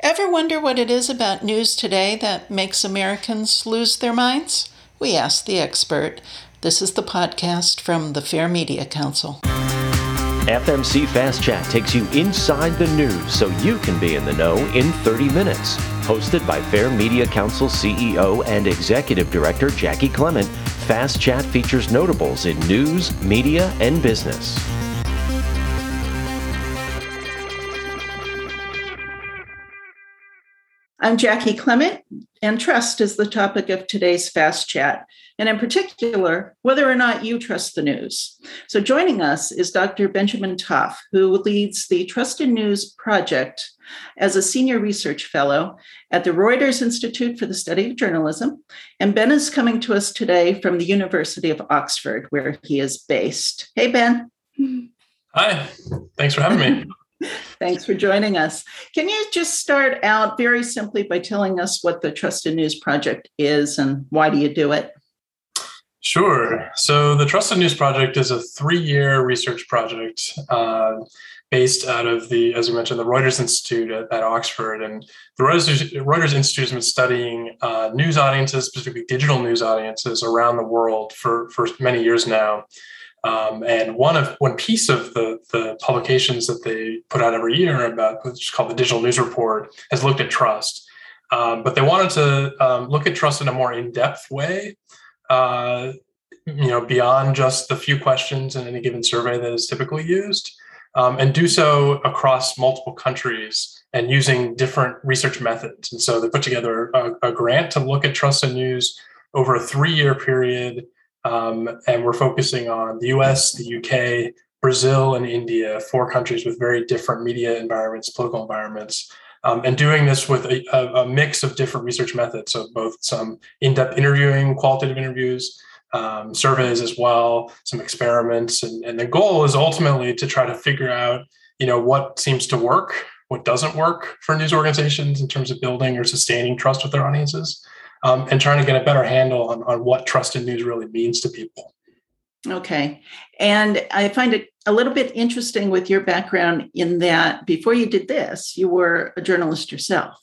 Ever wonder what it is about news today that makes Americans lose their minds? We asked the expert. This is the podcast from the Fair Media Council. FMC Fast Chat takes you inside the news so you can be in the know in 30 minutes. Hosted by Fair Media Council CEO and Executive Director Jaci Clement, Fast Chat features notables in news, media, and business. I'm Jaci Clement, and trust is the topic of today's Fast Chat, and in particular, whether or not you trust the news. So, joining us is Dr. Benjamin Toff, who leads the Trusted News Project as a senior research fellow at the Reuters Institute for the Study of Journalism. And Ben is coming to us today from the University of Oxford, where he is based. Hey, Ben. Hi, thanks for having me. Thanks for joining us. Can you just start out very simply by telling us what the Trusted News Project is and why do you do it? Sure. So, the Trusted News Project is a three year research project uh, based out of the, as you mentioned, the Reuters Institute at, at Oxford. And the Reuters, Reuters Institute has been studying uh, news audiences, specifically digital news audiences around the world for, for many years now. Um, and one of one piece of the, the publications that they put out every year about which is called the Digital News Report has looked at trust. Um, but they wanted to um, look at trust in a more in-depth way, uh, you know, beyond just the few questions in any given survey that is typically used, um, and do so across multiple countries and using different research methods. And so they put together a, a grant to look at trust in news over a three-year period um, and we're focusing on the US, the UK, Brazil, and India, four countries with very different media environments, political environments. Um, and doing this with a, a, mix of different research methods, so both some in-depth interviewing, qualitative interviews, um, surveys as well, some experiments, and, and the goal is ultimately to try to figure out, you know, what seems to work, what doesn't work for news organizations in terms of building or sustaining trust with their audiences, um, and trying to get a better handle on, on what trusted news really means to people. Okay. And I find it a little bit interesting with your background in that before you did this, you were a journalist yourself.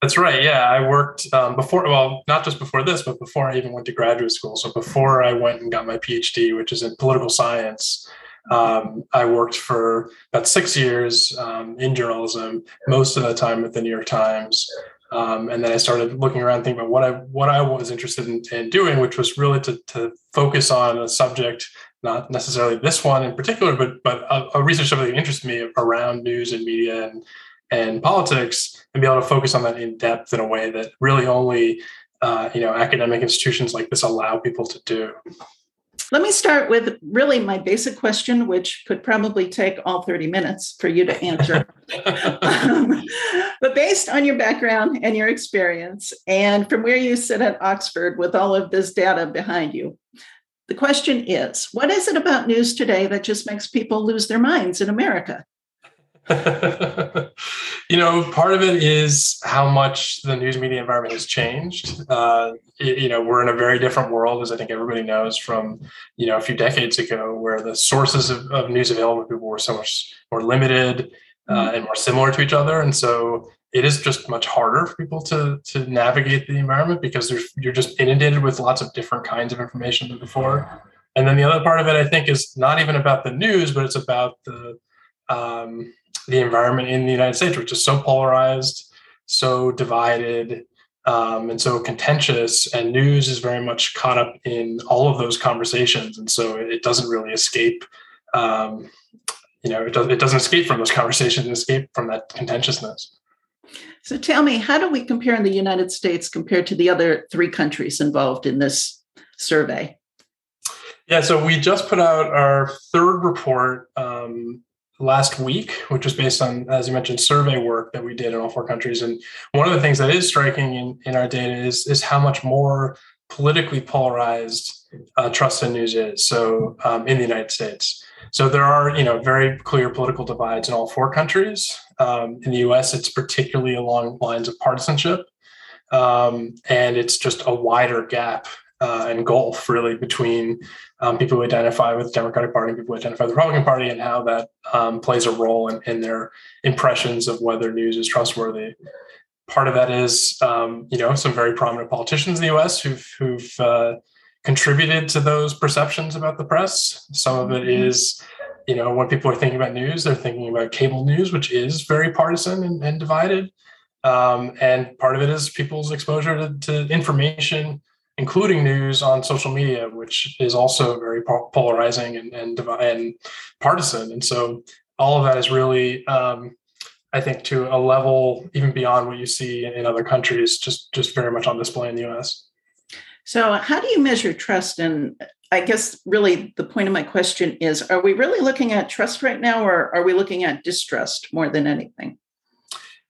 That's right. Yeah. I worked um, before, well, not just before this, but before I even went to graduate school. So before I went and got my PhD, which is in political science, um, I worked for about six years um, in journalism, most of the time at the New York Times. Um, and then I started looking around, thinking about what I what I was interested in, in doing, which was really to, to focus on a subject, not necessarily this one in particular, but but a, a research subject that interested me around news and media and and politics, and be able to focus on that in depth in a way that really only uh, you know academic institutions like this allow people to do. Let me start with really my basic question, which could probably take all 30 minutes for you to answer. um, but based on your background and your experience, and from where you sit at Oxford with all of this data behind you, the question is what is it about news today that just makes people lose their minds in America? you know, part of it is how much the news media environment has changed. Uh, you know, we're in a very different world, as I think everybody knows, from you know a few decades ago, where the sources of, of news available to people were so much more limited uh, mm-hmm. and more similar to each other, and so it is just much harder for people to to navigate the environment because there's you're just inundated with lots of different kinds of information than before. And then the other part of it, I think, is not even about the news, but it's about the um, the environment in the United States, which is so polarized, so divided, um, and so contentious. And news is very much caught up in all of those conversations, and so it doesn't really escape. Um, you know, it, does, it doesn't escape from those conversations, escape from that contentiousness. So tell me, how do we compare in the United States compared to the other three countries involved in this survey? Yeah, so we just put out our third report um, last week, which was based on, as you mentioned, survey work that we did in all four countries. And one of the things that is striking in, in our data is, is how much more politically polarized uh, trusted news is. So um, in the United States. So there are, you know, very clear political divides in all four countries. Um, in the U.S., it's particularly along lines of partisanship, um, and it's just a wider gap uh, and gulf really between um, people who identify with the Democratic Party and people who identify with the Republican Party, and how that um, plays a role in, in, their impressions of whether news is trustworthy. Part of that is, um, you know, some very prominent politicians in the U.S. who've who've uh, contributed to those perceptions about the press. Some of it mm-hmm. you know, when people are thinking about news, they're thinking about cable news, which is very partisan and, and divided. Um, and part of it is people's exposure to, to, information, including news on social media, which is also very polarizing and, and, and partisan. And so all of that is really, um, I think, to a level even beyond what you see in other countries, just just very much on display in the U.S. So, how do you measure trust? And I guess really the point of my question is are we really looking at trust right now, or are we looking at distrust more than anything?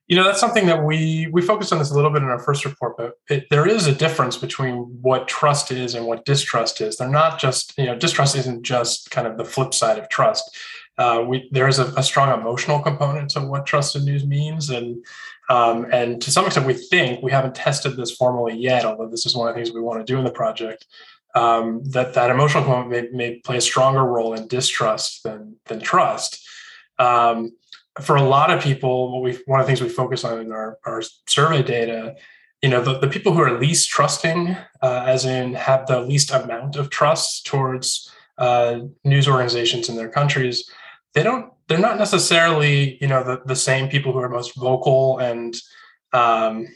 You know, that's something that we we focused on this a little bit in our first report, but it, there is a difference between what trust is and what distrust is. They're not just you know, distrust isn't just kind of the flip side of trust. Uh, we, there is a, a, strong emotional component to what trusted news means, and um, and to some extent, we think we haven't tested this formally yet, although this is one of the things we want to do in the project. Um, that that emotional component may, may, play a stronger role in distrust than than trust. Um, for a lot of people, what we one of the things we focus on in our, our survey data, you know, the, the people who are least trusting, uh, as in have the least amount of trust towards uh, news organizations in their countries, they don't they're not necessarily you know the, the same people who are most vocal and um,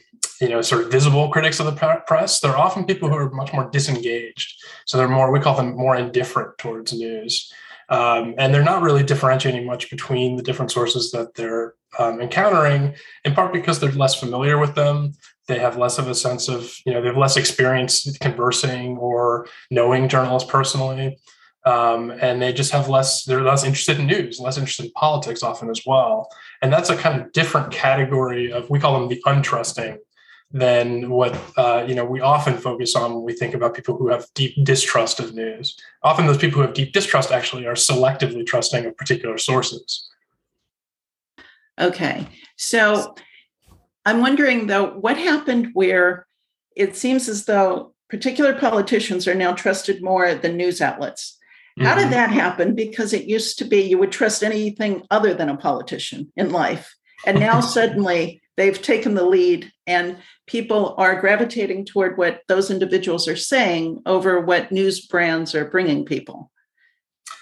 you know sort of visible critics of the press. They're often people who are much more disengaged. So they're more we call them more indifferent towards news um, and they're not really differentiating much between the different sources that they're um, encountering in part because they're less familiar with them. They have less of a sense of you know they have less experience conversing or knowing journalists personally. Um, and they just have less they're less interested in news less interested in politics often as well. And that's a kind of different category of we call them the untrusting than what uh, you know we often focus on when we think about people who have deep distrust of news often those people who have deep distrust actually are selectively trusting of particular sources okay so i'm wondering though what happened where it seems as though particular politicians are now trusted more than news outlets how did mm-hmm. that happen? Because it used to be you would trust anything other than a politician in life. And now suddenly they've taken the lead and people are gravitating toward what those individuals are saying over what news brands are bringing people.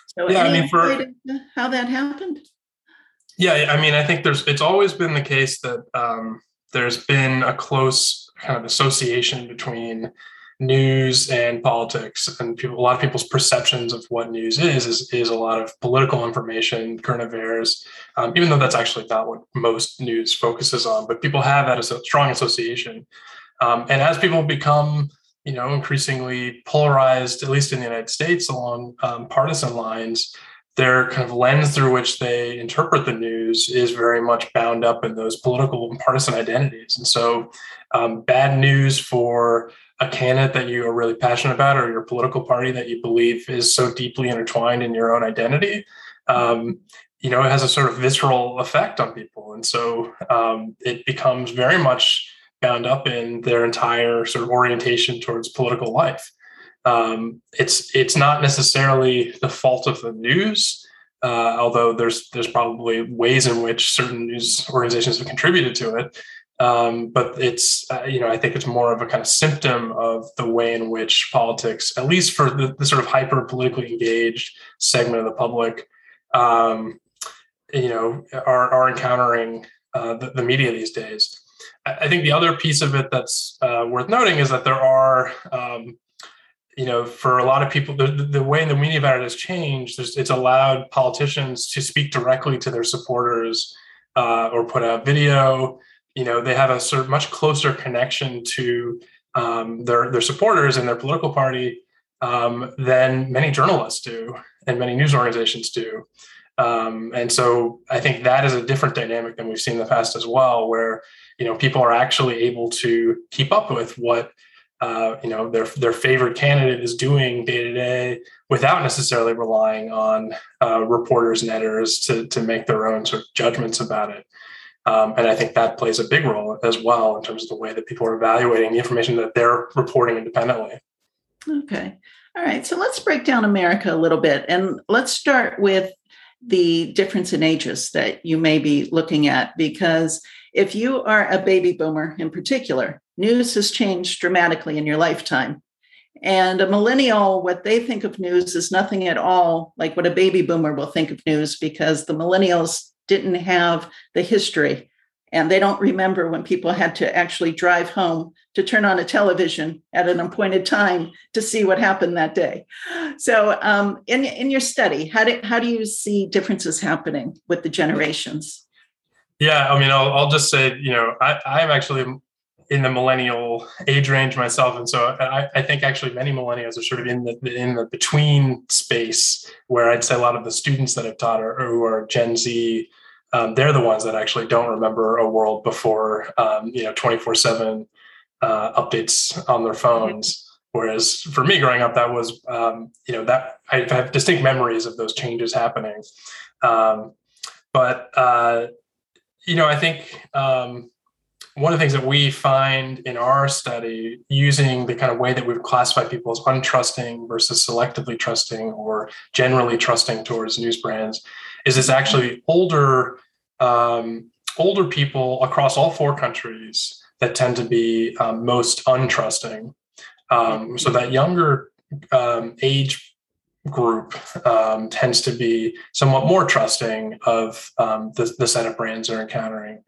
So, yeah, I mean, for how that happened? Yeah, I mean, I think there's it's always been the case that um, there's been a close kind of association between news and politics and people, a lot of people's perceptions of what news is, is, is a lot of political information, current affairs, um, even though that's actually not what most news focuses on, but people have that as a strong association. Um, and as people become, you know, increasingly polarized, at least in the United States, along um, partisan lines, their kind of lens through which they interpret the news is very much bound up in those political and partisan identities. And so, um, bad news for a candidate that you are really passionate about or your political party that you believe is so deeply intertwined in your own identity um, you know it has a sort of visceral effect on people. And so um, it becomes very much bound up in their entire sort of orientation towards political life. Um, it's it's not necessarily the fault of the news uh, although there's there's probably ways in which certain news organizations have contributed to it um, but it's, uh, you know, I think it's more of a kind of symptom of the way in which politics, at least for the, the sort of hyper politically engaged segment of the public, um, you know, are, are encountering uh, the, the, media these days. I, think the other piece of it that's uh, worth noting is that there are, um, you know, for a lot of people, the, the way the media about it has changed. it's allowed politicians to speak directly to their supporters uh, or put out video you know they have a sort of much closer connection to um, their their supporters and their political party um, than many journalists do and many news organizations do. Um, and so I think that is a different dynamic than we've seen in the past as well, where you know people are actually able to keep up with what uh, you know their their favorite candidate is doing day to day without necessarily relying on uh, reporters and editors to to make their own sort of judgments about it. Um, and I think that plays a big role as well in terms of the way that people are evaluating the information that they're reporting independently. Okay. All right. So let's break down America a little bit and let's start with the difference in ages that you may be looking at. Because if you are a baby boomer in particular, news has changed dramatically in your lifetime. And a millennial, what they think of news is nothing at all like what a baby boomer will think of news because the millennials didn't have the history and they don't remember when people had to actually drive home to turn on a television at an appointed time to see what happened that day. So, um, in in your study, how do how do you see differences happening with the generations? Yeah, I mean, I'll, I'll just say, you know, I, I'm actually in the millennial age range myself, and so I, I, think actually many millennials are sort of in the in the between space where I'd say a lot of the students that I've taught are, who are Gen Z. Um, they're the ones that actually don't remember a world before um, you know 24 seven uh, updates on their phones. Whereas for me growing up, that was um, you know that I have distinct memories of those changes happening. Um, but uh, you know, I think um, one of the things that we find in our study using the kind of way that we've classified people as untrusting versus selectively trusting or generally trusting towards news brands is it's actually older um, older people across all four countries that tend to be um, most untrusting. Um, so that younger um, age group um, tends to be somewhat more trusting of um, the, the set of brands they're encountering.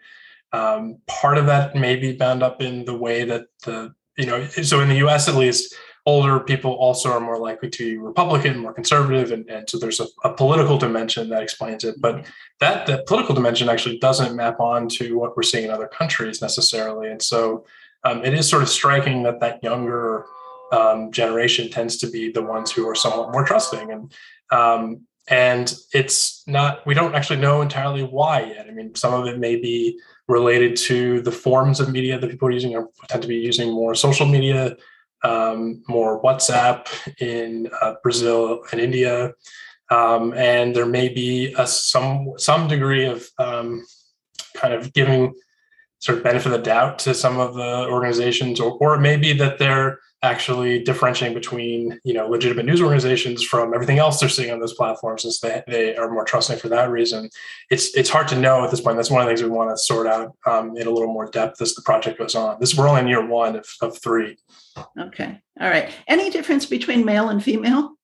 Part of that may be bound up in the way that the, you know, so in the US at least, older people also are more likely to be Republican, more conservative. And, and so there's a, a, political dimension that explains it. But that, that political dimension actually doesn't map on to what we're seeing in other countries necessarily. And so um, it is sort of striking that that younger um, generation tends to be the ones who are somewhat more trusting. And um, and it's not we don't actually know entirely why yet. I mean, some of it may be related to the forms of media that people are using or tend to be using more social media, um, more WhatsApp in uh, Brazil and India. Um, and there may be a, some some degree of um, kind of giving sort of benefit of the doubt to some of the organizations, or, or it may be that they're actually differentiating between you know legitimate news organizations from everything else they're seeing on those platforms since they, they are more trusting for that reason. It's it's hard to know at this point. That's one of the things we want to sort out um, in a little more depth as the project goes on. This we're only in year one of, of three. Okay all right. Any difference between male and female?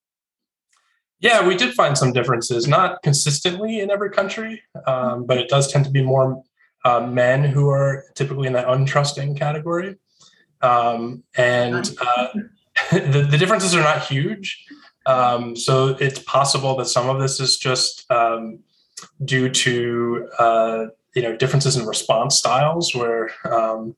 Yeah we did find some differences not consistently in every country um, but it does tend to be more uh, men who are typically in that untrusting category um, and uh, the, the, differences are not huge. Um, so it's possible that some of this is just um, due to uh, you know differences in response styles, where um,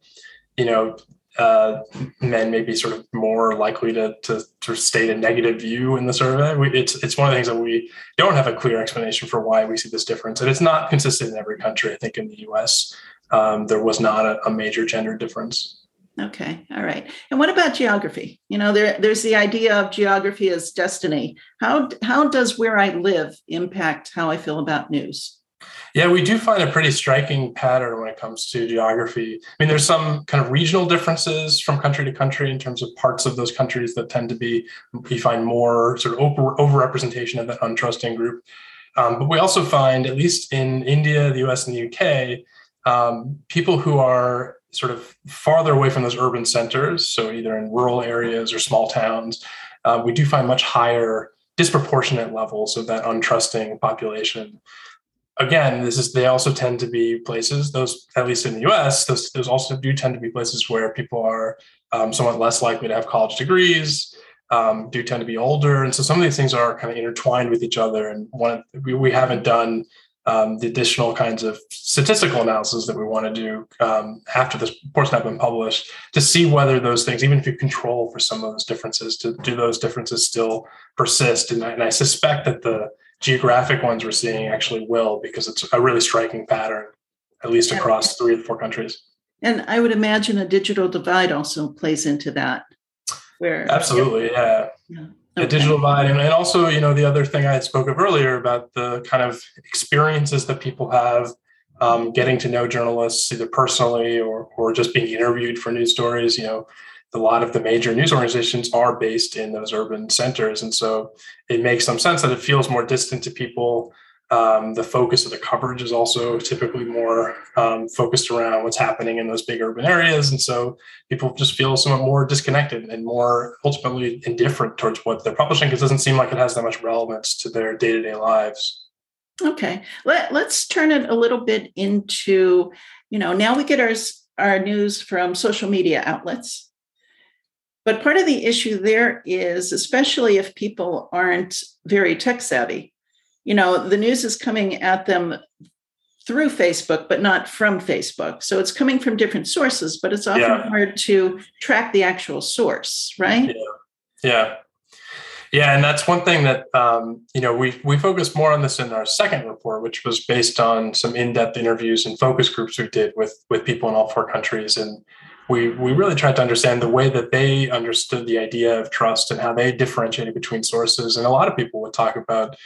you know uh, men may be sort of more likely to, to, to state a negative view in the survey. We, it's it's one of the things that we don't have a clear explanation for why we see this difference, and it's not consistent in every country. I think in the U.S. Um, there was not a, a major gender difference. Okay, all right. And what about geography? You know, there, there's the idea of geography as destiny. How how does where I live impact how I feel about news? Yeah, we do find a pretty striking pattern when it comes to geography. I mean, there's some kind of regional differences from country to country in terms of parts of those countries that tend to be, we find more sort of over, overrepresentation of that untrusting group. Um, but we also find, at least in India, the US, and the UK, um, people who are sort of farther away from those urban centers, so either in rural areas or small towns, uh, we do find much higher disproportionate levels of that untrusting population. Again, this is they also tend to be places, those at least in the US, those, those also do tend to be places where people are um, somewhat less likely to have college degrees, um, do tend to be older. And so some of these things are kind of intertwined with each other. And one we, we haven't done um, the additional kinds of statistical analysis that we want to do um, after this report's not been published to see whether those things, even if you control for some of those differences, to do those differences still persist? And I, and I suspect that the geographic ones we're seeing actually will because it's a really striking pattern, at least across three or four countries. And I would imagine a digital divide also plays into that. Where absolutely, yeah. yeah. Okay. digital divide, and, and also, you know, the other thing I had spoke of earlier about the kind of experiences that people have um, getting to know journalists either personally or or just being interviewed for news stories. You know, a lot of the major news organizations are based in those urban centers, and so it makes some sense that it feels more distant to people um, the focus of the coverage is also typically more um, focused around what's happening in those big urban areas. And so people just feel somewhat more disconnected and more ultimately indifferent towards what they're publishing because it doesn't seem like it has that much relevance to their day to day lives. Okay. Let, let's turn it a little bit into, you know, now we get our, our news from social media outlets. But part of the issue there is, especially if people aren't very tech savvy, you know, the news is coming at them through Facebook, but not from Facebook. So it's coming from different sources, but it's often yeah. hard to track the actual source, right? Yeah. Yeah. Yeah, and that's one thing that um, you know we we focused more on this in our second report, which was based on some in-depth interviews and focus groups we did with with people in all four countries, and we we really tried to understand the way that they understood the idea of trust and how they differentiated between sources. And a lot of people would talk about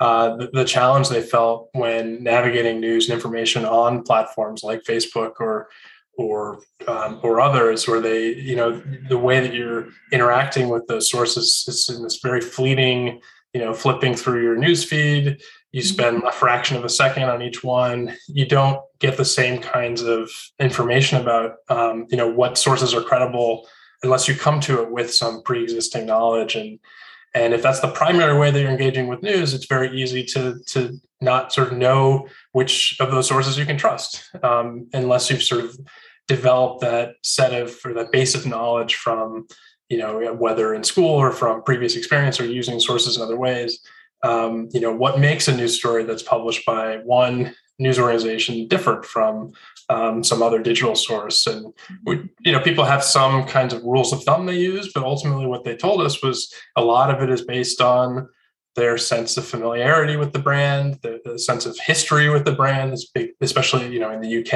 uh, the, the, challenge they felt when navigating news and information on platforms like Facebook or or um, or others, where they you know the way that you're interacting with those sources is in this very fleeting, you know, flipping through your news feed. You mm-hmm. spend a fraction of a second on each one. You don't get the same kinds of information about um, you know what sources are credible unless you come to it with some pre-existing knowledge and and if that's the primary way that you're engaging with news, it's very easy to to not sort of know which of those sources you can trust, um, unless you've sort of developed that set of or that base of knowledge from you know whether in school or from previous experience or using sources in other ways. Um, you know what makes a news story that's published by one news organization different from um, some other digital source. And we, you know, people have some kinds of rules of thumb they use, but ultimately, what they told us was a lot of it is based on their sense of familiarity with the brand, the, the sense of history with the brand is big, especially you know in the UK.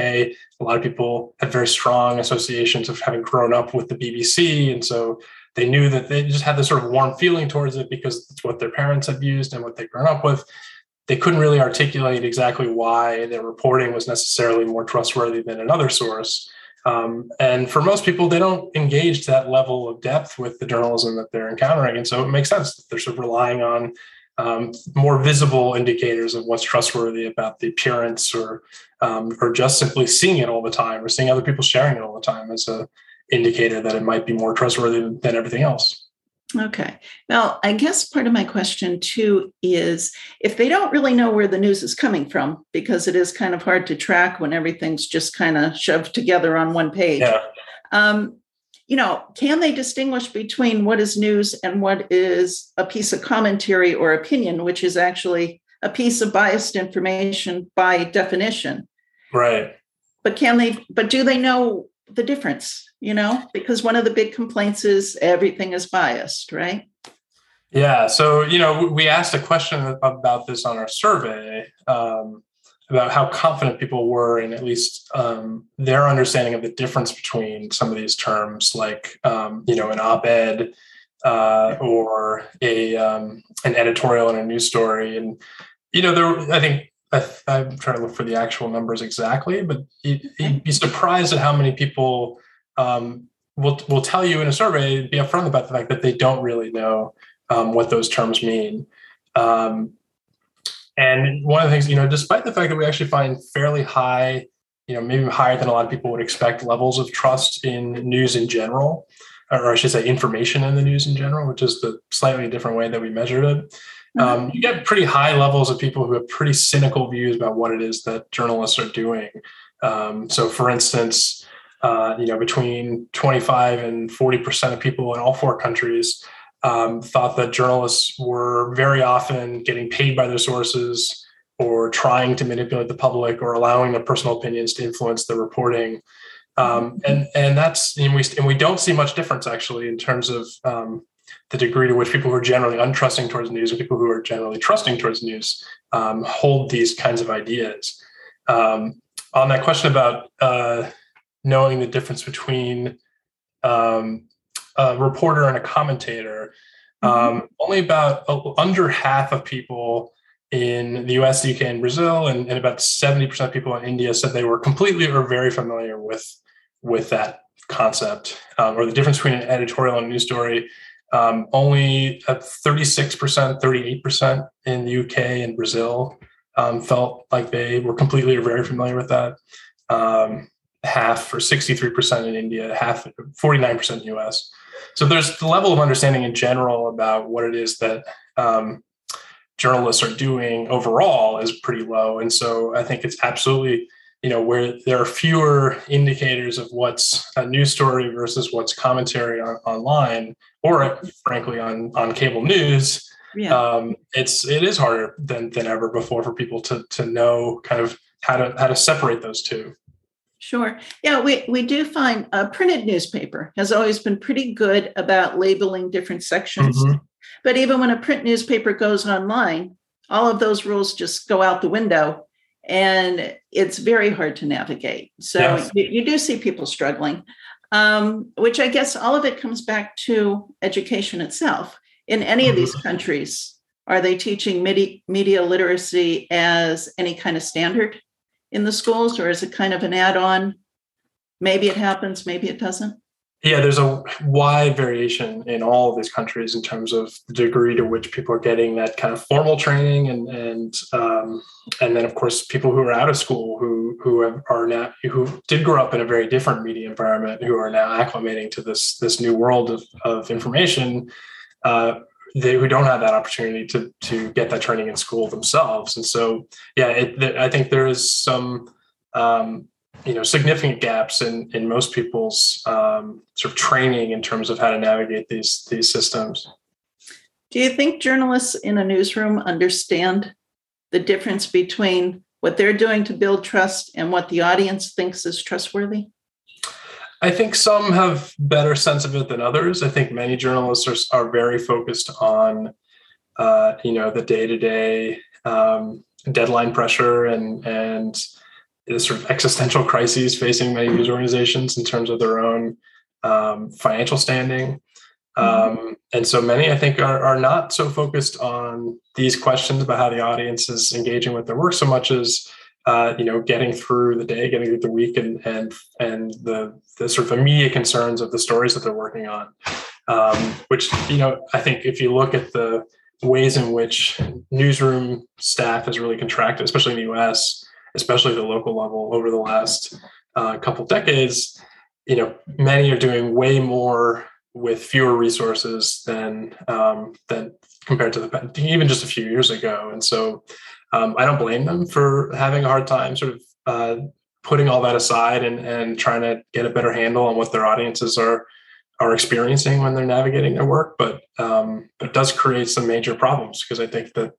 A lot of people had very strong associations of having grown up with the BBC, and so they knew that they just had this sort of warm feeling towards it because it's what their parents had used and what they'd grown up with they couldn't really articulate exactly why their reporting was necessarily more trustworthy than another source. Um, and for most people, they don't engage to that level of depth with the journalism that they're encountering. And so it makes sense that they're sort of relying on um, more visible indicators of what's trustworthy about the appearance or um, or just simply seeing it all the time or seeing other people sharing it all the time as a indicator that it might be more trustworthy than everything else. Okay. Now, I guess part of my question too is if they don't really know where the news is coming from, because it is kind of hard to track when everything's just kind of shoved together on one page. Yeah. Um, you know, can they distinguish between what is news and what is a piece of commentary or opinion, which is actually a piece of biased information by definition? Right. But can they, but do they know the difference, you know, because one of the big complaints is everything is biased, right? Yeah. So, you know, we asked a question about this on our survey um, about how confident people were in at least um, their understanding of the difference between some of these terms, like, um, you know, an op ed uh, or a um, an editorial in a news story. And, you know, there, I think I, am trying to look for the actual numbers exactly, but you, would be surprised at how many people um, will will tell you in a survey, be upfront about the fact that they don't really know um, what those terms mean. Um, and one of the things, you know, despite the fact that we actually find fairly high, you know, maybe higher than a lot of people would expect levels of trust in news in general, or I should say information in the news in general, which is the slightly different way that we measured it. Um, you get pretty high levels of people who have pretty cynical views about what it is that journalists are doing. Um, so, for instance, uh, you know, between 25 and 40 percent of people in all four countries um, thought that journalists were very often getting paid by their sources or trying to manipulate the public or allowing their personal opinions to influence the reporting. Um, and and that's and we and we don't see much difference actually in terms of um, the degree to which people who are generally untrusting towards news and people who are generally trusting towards news um, hold these kinds of ideas. Um, on that question about uh, knowing the difference between um, a reporter and a commentator, mm-hmm. Um, only about uh, under half of people in the US, the UK, and Brazil, and, and about 70% of people in India said they were completely or very familiar with, with that concept um, or the difference between an editorial and a news story. Um, only at 36%, 38% in the UK and Brazil um, felt like they were completely or very familiar with that. Um, half or 63% in India, half 49% in the US. So there's the level of understanding in general about what it is that um, journalists are doing overall is pretty low. And so I think it's absolutely, you know, where there are fewer indicators of what's a news story versus what's commentary on, online or frankly on, on cable news. Yeah. Um, it's it is harder than than ever before for people to to know kind of how to how to separate those two. Sure. Yeah, we, we do find a printed newspaper has always been pretty good about labeling different sections. Mm-hmm. But even when a print newspaper goes online, all of those rules just go out the window and it's very hard to navigate. So yes. you, you, do see people struggling, um, which I guess all of it comes back to education itself. In any of these mm-hmm. countries, are they teaching media, media literacy as any kind of standard in the schools, or is it kind of an add on? Maybe it happens, maybe it doesn't. Yeah, there's a wide variation in all of these countries in terms of the degree to which people are getting that kind of formal training, and and um, and then of course people who are out of school who who have, are now who did grow up in a very different media environment who are now acclimating to this this new world of, of information. Uh, they, who don't have that opportunity to to get that training in school themselves, and so yeah, it, I think there is some um, you know significant gaps in in most people's um, sort of training in terms of how to navigate these these systems. Do you think journalists in a newsroom understand the difference between what they're doing to build trust and what the audience thinks is trustworthy? I think some have better sense of it than others. I think many journalists are, are very focused on, uh, you know, the day to day deadline pressure and and the sort of existential crises facing many news organizations in terms of their own um, financial standing. Um, and so many, I think, are, are not so focused on these questions about how the audience is engaging with their work so much as uh, you know getting through the day, getting through the week, and and and the the sort of immediate concerns of the stories that they're working on. Um, which you know, I think if you look at the ways in which newsroom staff has really contracted, especially in the U.S especially the local level over the last uh, couple decades you know many are doing way more with fewer resources than um, than compared to the even just a few years ago and so um, i don't blame them for having a hard time sort of uh, putting all that aside and, and trying to get a better handle on what their audiences are are experiencing when they're navigating their work. But um, it does create some major problems because i think that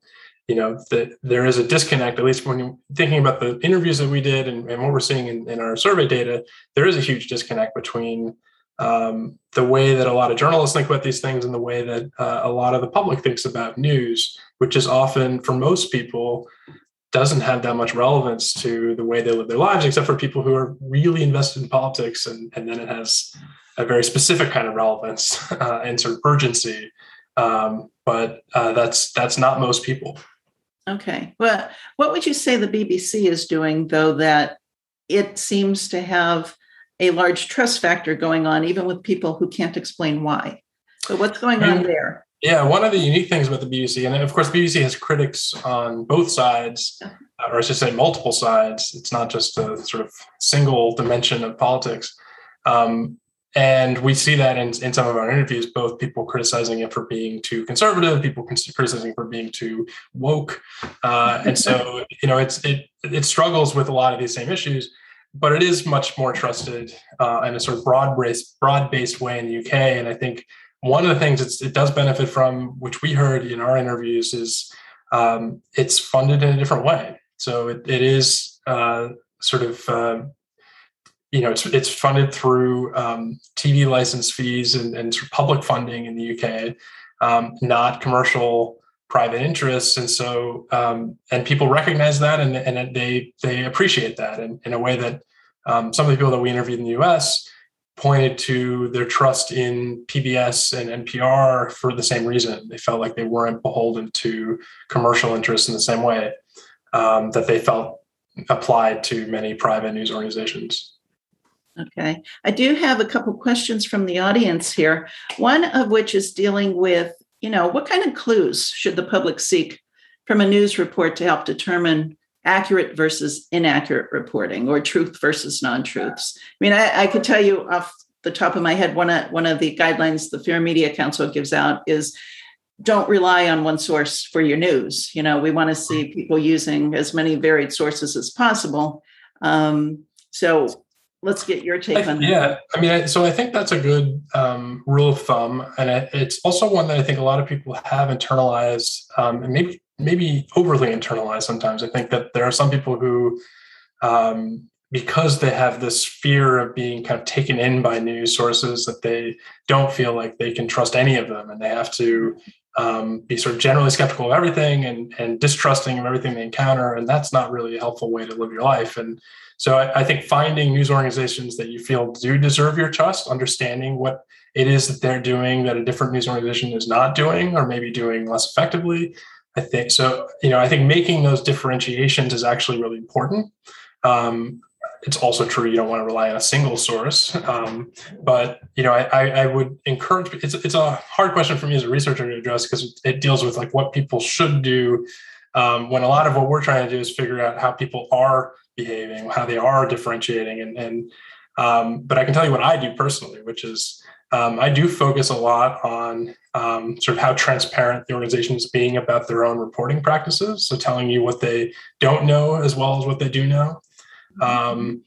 you know that there is a disconnect at least when you're thinking about the interviews that we did and, and what we're seeing in, in, our survey data there is a huge disconnect between um, the way that a lot of journalists think about these things and the way that uh, a lot of the public thinks about news which is often for most people doesn't have that much relevance to the way they live their lives except for people who are really invested in politics and, and then it has a very specific kind of relevance uh, and sort of urgency um, but uh, that's that's not most people Okay. Well, what would you say the BBC is doing, though, that it seems to have a large trust factor going on, even with people who can't explain why? So, what's going on there? Yeah, one of the unique things about the BBC, and of course, BBC has critics on both sides, or I should say, multiple sides. It's not just a sort of single dimension of politics. Um, and we see that in, in some of our interviews, both people criticizing it for being too conservative, people criticizing for being too woke. Uh, and so, you know, it's, it, it struggles with a lot of these same issues, but it is much more trusted uh, in a sort of broad based, broad based way in the UK. And I think one of the things it does benefit from, which we heard in our interviews, is um, it's funded in a different way. So it, it is uh, sort of uh, you know, it's it's funded through um, TV license fees and, and public funding in the UK, um, not commercial private interests, and so um, and people recognize that and and they they appreciate that in, in a way that um, some of the people that we interviewed in the U.S. pointed to their trust in PBS and NPR for the same reason. They felt like they weren't beholden to commercial interests in the same way um, that they felt applied to many private news organizations. Okay. I do have a couple questions from the audience here. One of which is dealing with, you know, what kind of clues should the public seek from a news report to help determine accurate versus inaccurate reporting or truth versus non-truths? I mean, I, I could tell you off the top of my head, one of one of the guidelines the Fair Media Council gives out is don't rely on one source for your news. You know, we want to see people using as many varied sources as possible. Um, so let's get your take on that. Yeah, I mean, so I think that's a good um, rule of thumb, and it's also one that I think a lot of people have internalized, um, and maybe maybe overly internalized. Sometimes I think that there are some people who, um, because they have this fear of being kind of taken in by news sources, that they don't feel like they can trust any of them, and they have to um, be sort of generally skeptical of everything and, and distrusting of everything they encounter. And that's not really a helpful way to live your life. And so I, I, think finding news organizations that you feel do deserve your trust, understanding what it is that they're doing that a different news organization is not doing or maybe doing less effectively. I think so. You know, I think making those differentiations is actually really important. Um, it's also true you don't want to rely on a single source um, but you know I, I, would encourage it's, it's a hard question for me as a researcher to address because it deals with like what people should do um, when a lot of what we're trying to do is figure out how people are behaving how they are differentiating and, and um, but i can tell you what i do personally which is um, i do focus a lot on um, sort of how transparent the organization is being about their own reporting practices so telling you what they don't know as well as what they do know. Um,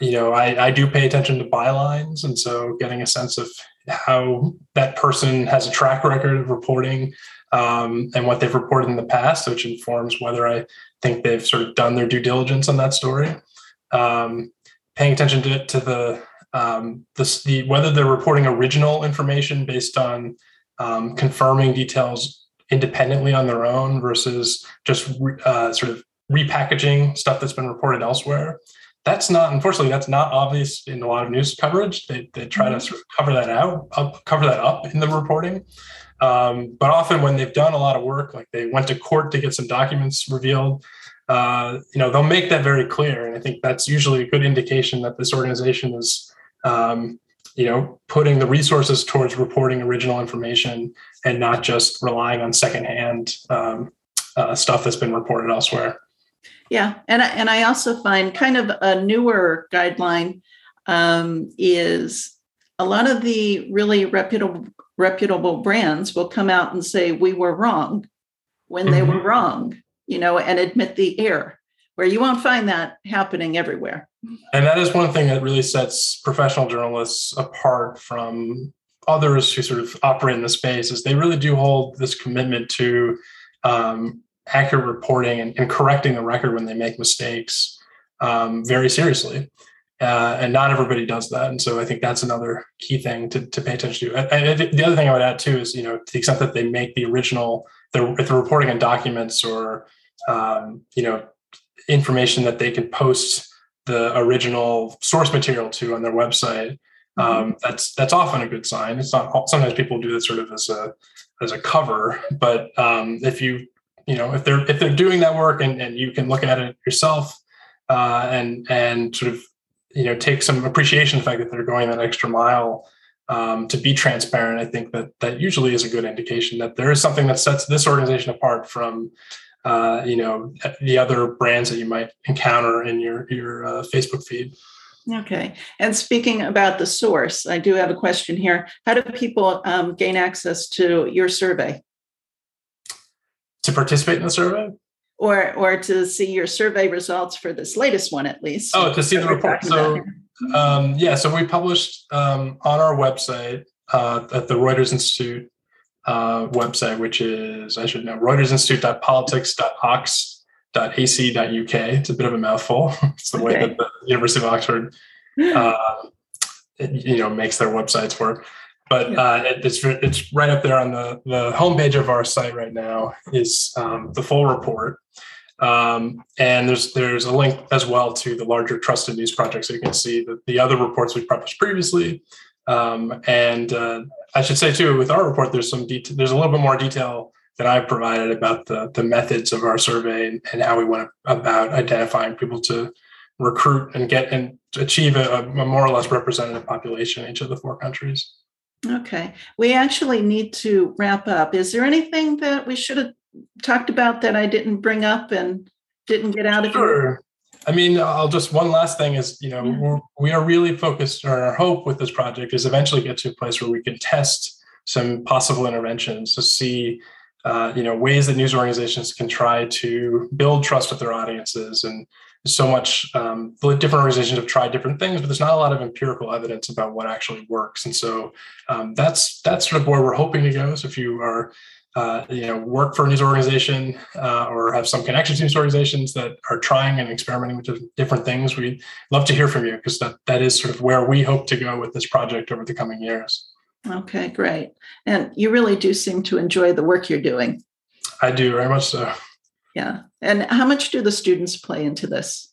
you know, I, I do pay attention to bylines, and so getting a sense of how that person has a track record of reporting um, and what they've reported in the past, which informs whether I think they've sort of done their due diligence on that story. Um, paying attention to, to the, um, the, the, whether they're reporting original information based on um, confirming details independently on their own versus just uh, sort of repackaging stuff that's been reported elsewhere. That's not, unfortunately, that's not obvious in a lot of news coverage. They, they try to mm-hmm. sort of cover that out, up, cover that up in the reporting. Um, but often when they've done a lot of work, like they went to court to get some documents revealed, uh, you know, they'll make that very clear. And I think that's usually a good indication that this organization is, um, you know, putting the resources towards reporting original information and not just relying on secondhand um, uh, stuff that's been reported elsewhere. Yeah, and I, and I also find kind of a newer guideline um, is a lot of the really reputable reputable brands will come out and say we were wrong when mm-hmm. they were wrong, you know, and admit the error. Where you won't find that happening everywhere. And that is one thing that really sets professional journalists apart from others who sort of operate in the space is they really do hold this commitment to um, accurate reporting and, and, correcting the record when they make mistakes um, very seriously. Uh, and not everybody does that. And so I think that's another key thing to, to pay attention to. I, I, the other thing I would add too is, you know, to the extent that they make the original, the, if they're reporting on documents or, um, you know, information that they can post the original source material to on their website, mm-hmm. um, that's that's often a good sign. It's not sometimes people do this sort of as a as a cover, but um, if you you know if they're if they're doing that work and, and you can look at it yourself uh, and and sort of you know take some appreciation of the fact that they're going that extra mile um, to be transparent i think that that usually is a good indication that there is something that sets this organization apart from uh, you know the other brands that you might encounter in your your uh, facebook feed Okay. And speaking about the source, I do have a question here. How do people um, gain access to your survey? to participate in the survey? Or, or to see your survey results for this latest one, at least. Oh, to see the report. So, um, yeah, so we published um, on our website uh, at the Reuters Institute uh, website, which is, I should know, reutersinstitute.politics.ox.ac.uk. It's a bit of a mouthful. it's the way that the University of Oxford uh, you know makes their websites work. But uh, it, it's it's right up there on the the homepage of our site right now is um, the full report. Um, and there's there's a link as well to the larger trusted news project, so you can see the, the other reports we've published previously. Um, and uh, I should say too, with our report, there's some detail. There's a little bit more detail that I've provided about the the methods of our survey and, and how we went about identifying people to recruit and get and achieve a, a more or less representative population in each of the four countries. Okay, we actually need to wrap up. Is there anything that we should have talked about that I didn't bring up and didn't get out of sure. I mean, I'll just one last thing is, you know, yeah. we are really focused, or our hope with this project is eventually get to a place where we can test some possible interventions to see, uh, you know, ways that news organizations can try to build trust with their audiences. And so much, um, different organizations have tried different things, but there's not a lot of empirical evidence about what actually works. And so um, that's that's sort of where we're hoping to go. So if you are uh, you know, work for a news organization uh, or have some connection to news organizations that are trying and experimenting with different things, we'd love to hear from you because that, that is sort of where we hope to go with this project over the coming years. Okay, great. And you really do seem to enjoy the work you're doing. I do, very much so. Yeah. And how much do the students play into this?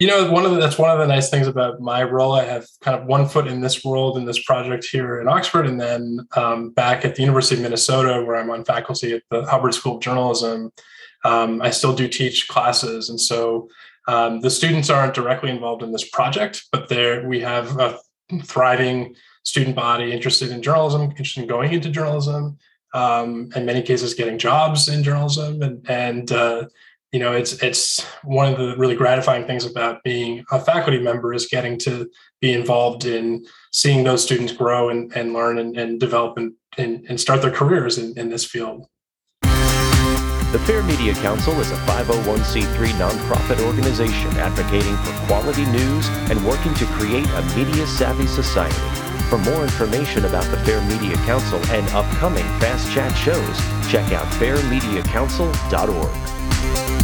you know one of the, that's one of the nice things about my role i have kind of one foot in this world in this project here in oxford and then um, back at the university of minnesota where i'm on faculty at the hubbard school of journalism um, i still do teach classes and so um, the students aren't directly involved in this project but there we have a thriving student body interested in journalism interested in going into journalism um, in many cases getting jobs in journalism and, and uh, you know it's it's one of the really gratifying things about being a faculty member is getting to be involved in seeing those students grow and, and learn and, and develop and, and, and start their careers in, in this field the Fair Media Council is a 501c3 nonprofit organization advocating for quality news and working to create a media savvy society. For more information about the Fair Media Council and upcoming Fast Chat shows, check out fairmediacouncil.org.